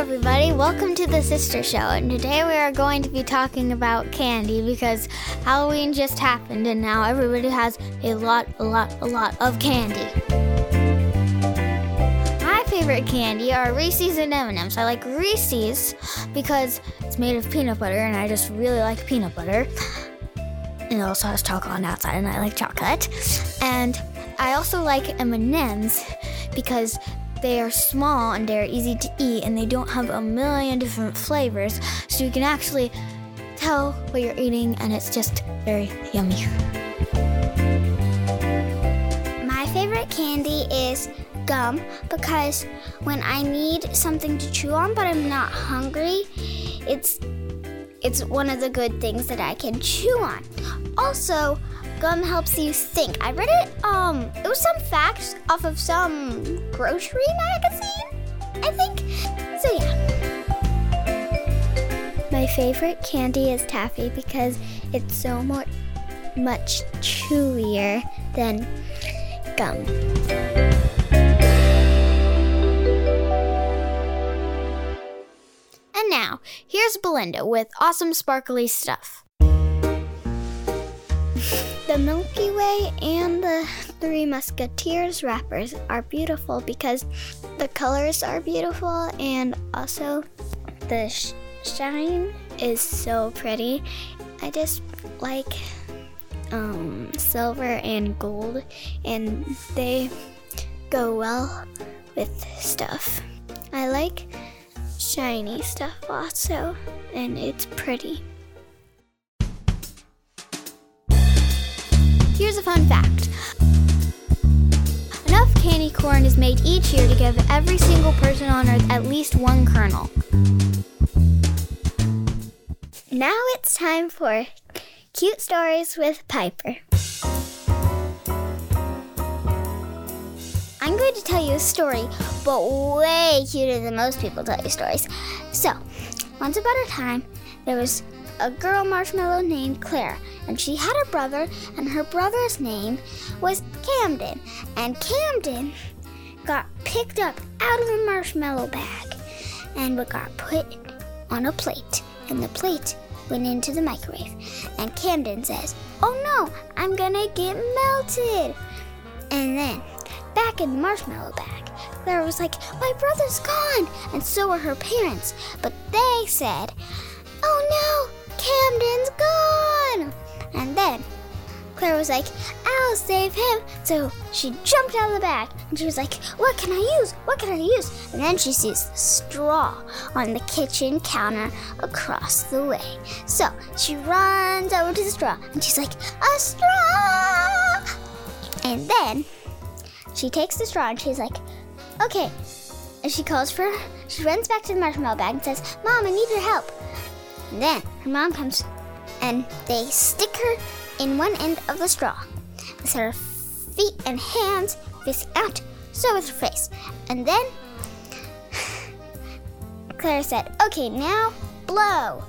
everybody. Welcome to the Sister Show. And today we are going to be talking about candy because Halloween just happened and now everybody has a lot, a lot, a lot of candy. My favorite candy are Reese's and M&Ms. I like Reese's because it's made of peanut butter and I just really like peanut butter. It also has chocolate on the outside and I like chocolate. And I also like M&Ms because they are small and they're easy to eat and they don't have a million different flavors, so you can actually tell what you're eating and it's just very yummy. My favorite candy is gum because when I need something to chew on but I'm not hungry, it's it's one of the good things that I can chew on. Also, gum helps you think. I read it, um, it was some facts off of some grocery magazine, I think. So, yeah. My favorite candy is taffy because it's so much, much chewier than gum. And now, here's Belinda with awesome sparkly stuff. The Milky Way and the Three Musketeers wrappers are beautiful because the colors are beautiful and also the sh- shine is so pretty. I just like um, silver and gold, and they go well with stuff. I like shiny stuff also, and it's pretty. Here's a fun fact. Enough candy corn is made each year to give every single person on earth at least one kernel. Now it's time for cute stories with Piper. I'm going to tell you a story, but way cuter than most people tell you stories. So, once upon a time, there was a girl marshmallow named Claire, and she had a brother, and her brother's name was Camden. And Camden got picked up out of the marshmallow bag and got put on a plate, and the plate went into the microwave. And Camden says, Oh no, I'm gonna get melted. And then, back in the marshmallow bag, Claire was like, My brother's gone, and so are her parents. But they said, Oh no, Camden's gone! And then Claire was like, I'll save him. So she jumped out of the bag and she was like, What can I use? What can I use? And then she sees the straw on the kitchen counter across the way. So she runs over to the straw and she's like, A straw! And then she takes the straw and she's like, Okay. And she calls for, she runs back to the marshmallow bag and says, Mom, I need your help. Then her mom comes and they stick her in one end of the straw. So her feet and hands face out, so with her face. And then Claire said, Okay, now blow.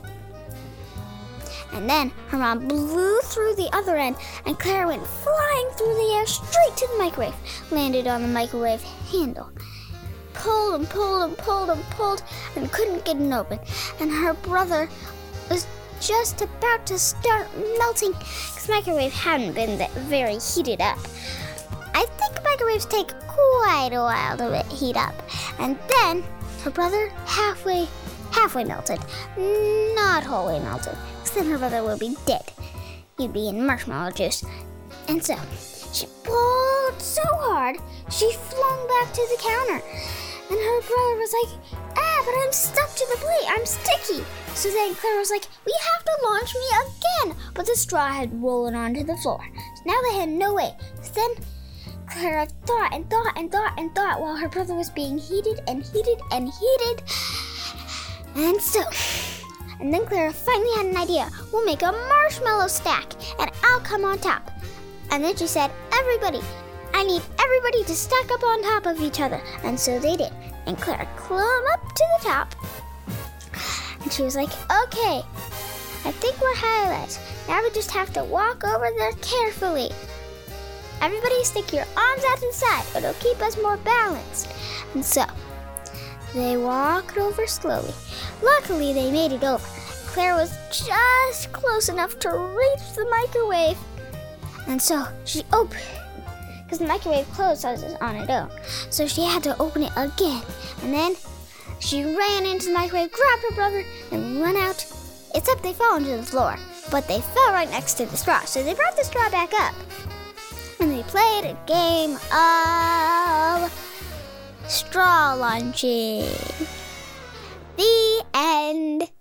And then her mom blew through the other end, and Claire went flying through the air straight to the microwave, landed on the microwave handle. Pulled and pulled and pulled and pulled, and couldn't get it open. And her brother was just about to start melting because microwave hadn't been that very heated up. I think microwaves take quite a while to heat up. And then her brother halfway halfway melted. Not wholly melted. Because then her brother would be dead. He'd be in marshmallow juice. And so she pulled so hard she flung back to the counter. And her brother was like, ah, but I'm stuck to the plate. I'm sticky. So then Claire was like, we have to launch me again. But the straw had rolled onto the floor. So now they had no way. So then Clara thought and thought and thought and thought while her brother was being heated and heated and heated. And so, and then Clara finally had an idea. We'll make a marshmallow stack and I'll come on top. And then she said, everybody, I need everybody to stack up on top of each other. And so they did. And Clara climbed up to the top. And she was like, okay, I think we're highlights. Now we just have to walk over there carefully. Everybody stick your arms out inside. It'll keep us more balanced. And so They walked over slowly. Luckily, they made it over. Claire was just close enough to reach the microwave. And so she opened, because the microwave closed on its own. So she had to open it again. And then she ran into the microwave, grabbed her brother, and ran out. Except they fell onto the floor. But they fell right next to the straw. So they brought the straw back up. And they played a game of straw launching. The end.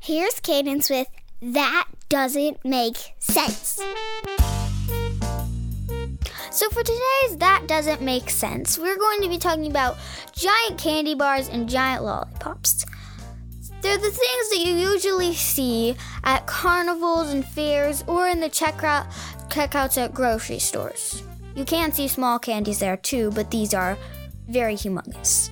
Here's Cadence with That Doesn't Make Sense. So, for today's That Doesn't Make Sense, we're going to be talking about giant candy bars and giant lollipops. They're the things that you usually see at carnivals and fairs or in the checkout, checkouts at grocery stores. You can see small candies there too, but these are very humongous.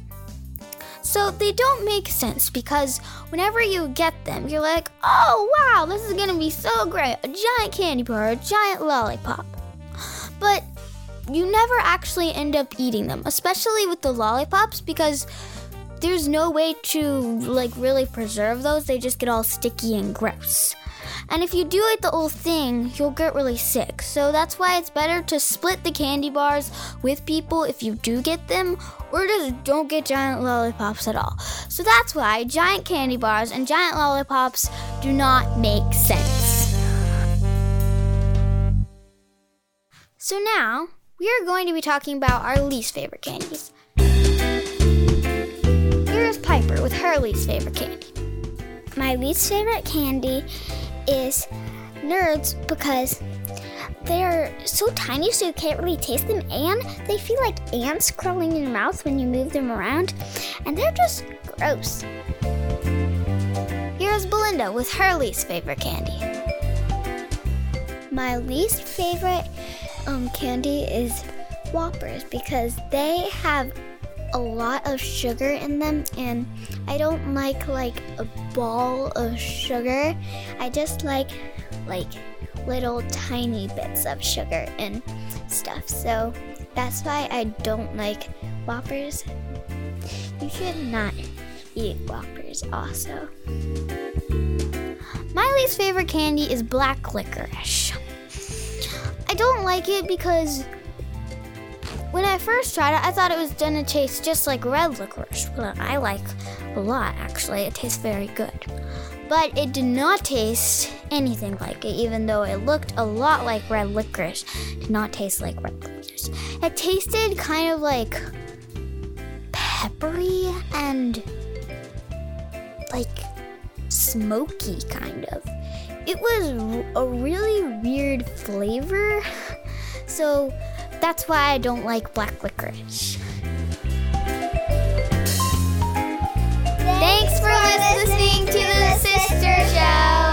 So they don't make sense because whenever you get them, you're like, oh wow, this is gonna be so great a giant candy bar, a giant lollipop. But you never actually end up eating them, especially with the lollipops because there's no way to like really preserve those. They just get all sticky and gross. And if you do eat the whole thing, you'll get really sick. So that's why it's better to split the candy bars with people if you do get them, or just don't get giant lollipops at all. So that's why giant candy bars and giant lollipops do not make sense. So now, we are going to be talking about our least favorite candies. Here's Piper with her least favorite candy. My least favorite candy is nerds because they're so tiny so you can't really taste them and they feel like ants crawling in your mouth when you move them around and they're just gross. Here's Belinda with her least favorite candy. My least favorite um, candy is Whoppers because they have a lot of sugar in them and I don't like like a ball of sugar. I just like like little tiny bits of sugar and stuff. So that's why I don't like Whoppers. You should not eat Whoppers also. My least favorite candy is black licorice. I don't like it because when I first tried it, I thought it was gonna taste just like red licorice, which I like a lot actually. It tastes very good. But it did not taste anything like it, even though it looked a lot like red licorice. It did not taste like red licorice. It tasted kind of like peppery and like smoky, kind of. It was a really weird flavor. So that's why I don't like black licorice. Thanks for listening to the Sister Show.